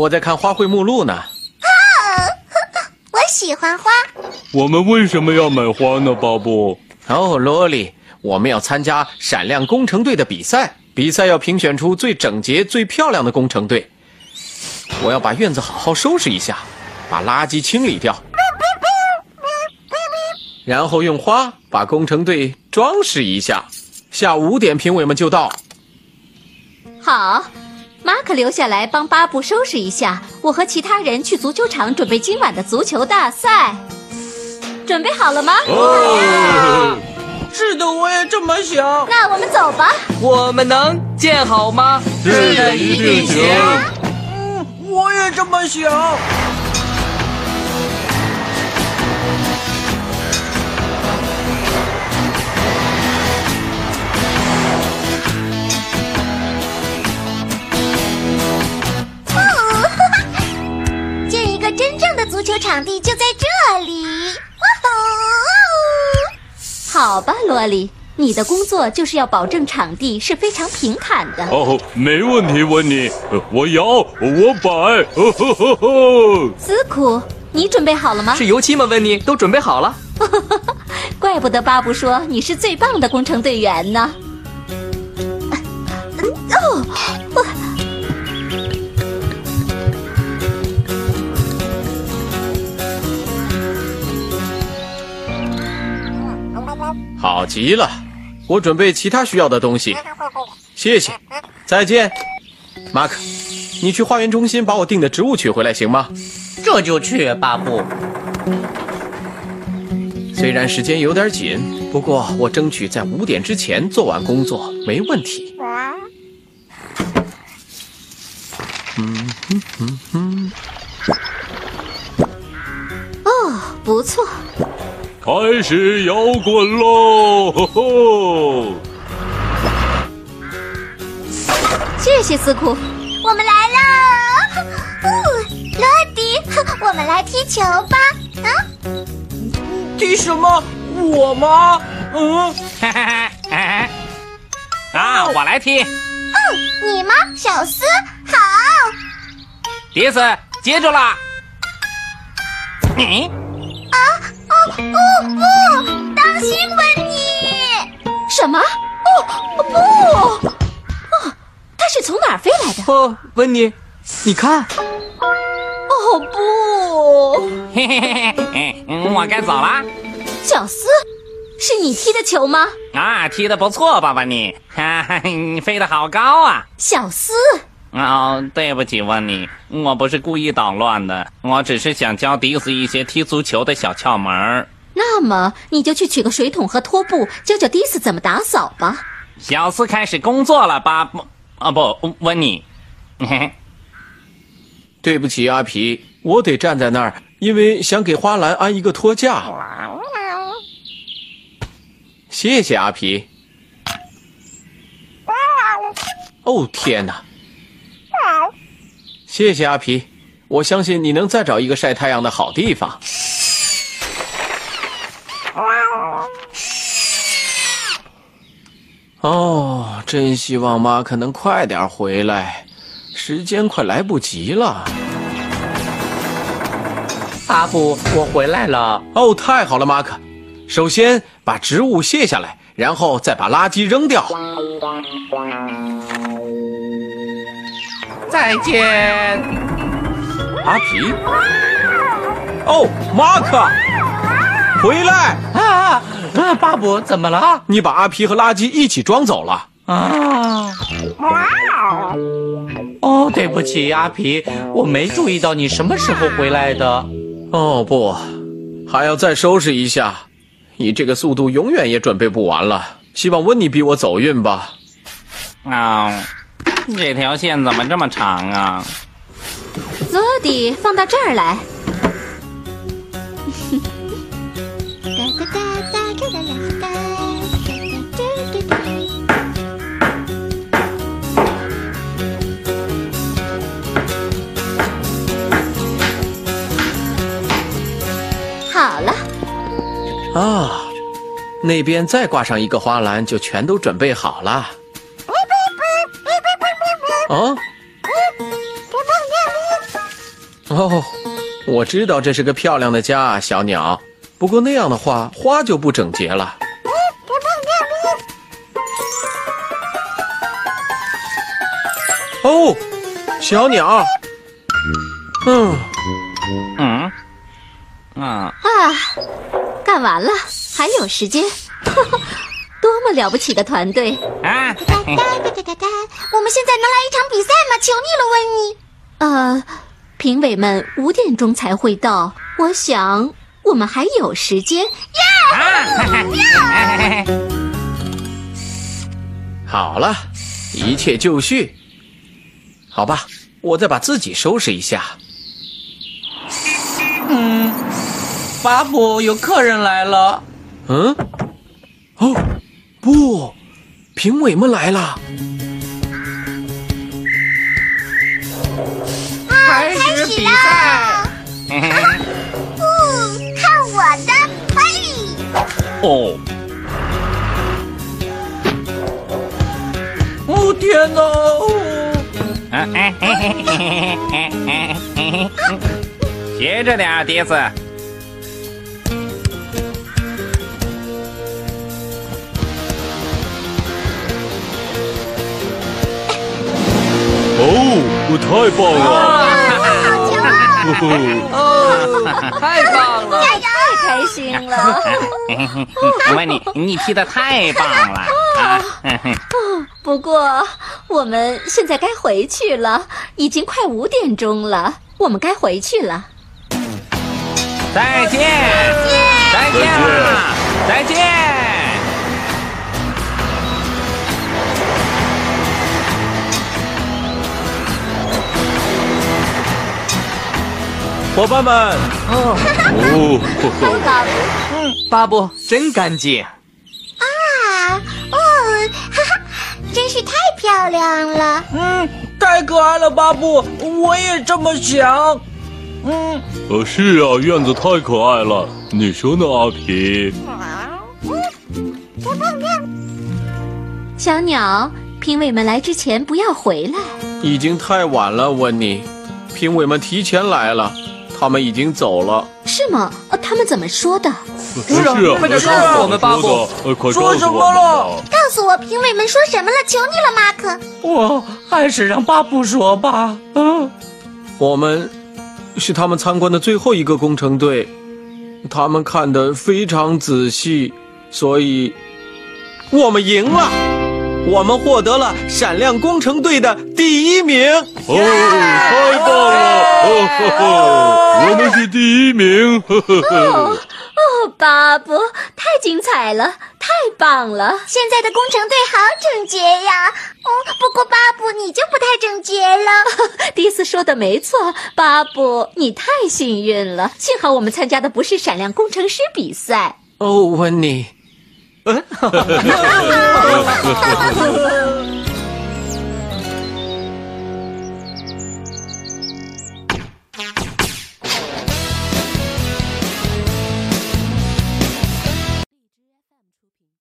我在看花卉目录呢。啊我喜欢花。我们为什么要买花呢，巴布？哦，罗莉，我们要参加闪亮工程队的比赛，比赛要评选出最整洁、最漂亮的工程队。我要把院子好好收拾一下，把垃圾清理掉，然后用花把工程队装饰一下。下午五点，评委们就到。好，马可留下来帮巴布收拾一下，我和其他人去足球场准备今晚的足球大赛。准备好了吗？是的，我也这么想。那我们走吧。我们能建好吗？是的一定行嗯，我也这么想。好吧，萝莉，你的工作就是要保证场地是非常平坦的。哦，没问题，温妮，呃我摇，我摆，呵呵呵呵。斯库，你准备好了吗？是油漆吗？温妮，都准备好了。怪不得巴布说你是最棒的工程队员呢。哦，极了，我准备其他需要的东西。谢谢，再见，马克。你去花园中心把我订的植物取回来行吗？这就去，巴布。虽然时间有点紧，不过我争取在五点之前做完工作，没问题。哦，不错。开始摇滚喽！吼吼！谢谢斯库。我们来了。哦，罗迪，我们来踢球吧。啊，踢什么？我吗？嗯，啊，我来踢。你吗，小斯？好。迪斯接住了。你哦不，当心，温妮！什么？哦不！哦，它是从哪儿飞来的？哦，温妮，你看，哦不！嘿嘿嘿嘿，嗯我该走了。小斯，是你踢的球吗？啊，踢的不错吧，温妮？哈哈，你飞得好高啊！小斯，哦，对不起，温妮，我不是故意捣乱的，我只是想教迪斯一些踢足球的小窍门。那么你就去取个水桶和拖布，教教迪斯怎么打扫吧。小斯开始工作了，巴布啊不，温妮。嘿嘿，对不起，阿皮，我得站在那儿，因为想给花篮安一个托架。谢谢阿皮。哦天哪！谢谢阿皮，我相信你能再找一个晒太阳的好地方。哦，真希望马可能快点回来，时间快来不及了。阿布，我回来了。哦，太好了，马克。首先把植物卸下来，然后再把垃圾扔掉。再见。阿皮。哦，马克，回来！啊啊！巴布，怎么了？你把阿皮和垃圾一起装走了。啊！哦，对不起，阿皮，我没注意到你什么时候回来的。哦不，还要再收拾一下。以这个速度，永远也准备不完了。希望温妮比我走运吧。啊、这条线怎么这么长啊？罗迪，放到这儿来。好了。啊，那边再挂上一个花篮，就全都准备好了。啊？哦，我知道这是个漂亮的家，小鸟。不过那样的话，花就不整洁了。哦，小鸟。嗯，嗯，啊，啊，干完了，还有时间，多么了不起的团队！啊，们现在能来一场比赛吗？求你了，温妮。呃，评委们五点钟才会到，我想我们还有时间。好了，一切就绪。好吧，我再把自己收拾一下。嗯巴布，有客人来了。嗯？哦，不，评委们来了。比赛。嗯，看我的！嘿，哦，哦天哪！学 着点，迪斯。哦，太棒了！好骄傲！呵呵太棒了！太开心了！我问，你你踢得太棒了啊！不过我们现在该回去了，已经快五点钟了，我们该回去了。再见，再见啦，再见。伙伴们，哦，哦，嗯巴布真干净。啊，哦，哈哈，真是太漂亮了！嗯，太可爱了，巴布，我也这么想。嗯，呃，是啊，院子太可爱了，你说呢，阿皮？小鸟，评委们来之前不要回来。已经太晚了，温妮。评委们提前来了，他们已经走了。是吗？呃，他们怎么说的？是啊，快点来告诉我们巴布说的呃，快说什么了。告诉我评委们说什么了，求你了，马克。我还是让巴布说吧。嗯，我们是他们参观的最后一个工程队，他们看得非常仔细，所以我们赢了。我们获得了闪亮工程队的第一名。哦，太棒了！哦呵呵，我们是第一名，呵呵呵。哦，巴布，太精彩了，太棒了！现在的工程队好整洁呀。哦，不过巴布你就不太整洁了。迪斯说的没错，巴布，你太幸运了。幸好我们参加的不是闪亮工程师比赛。哦，温妮，哈哈哈哈哈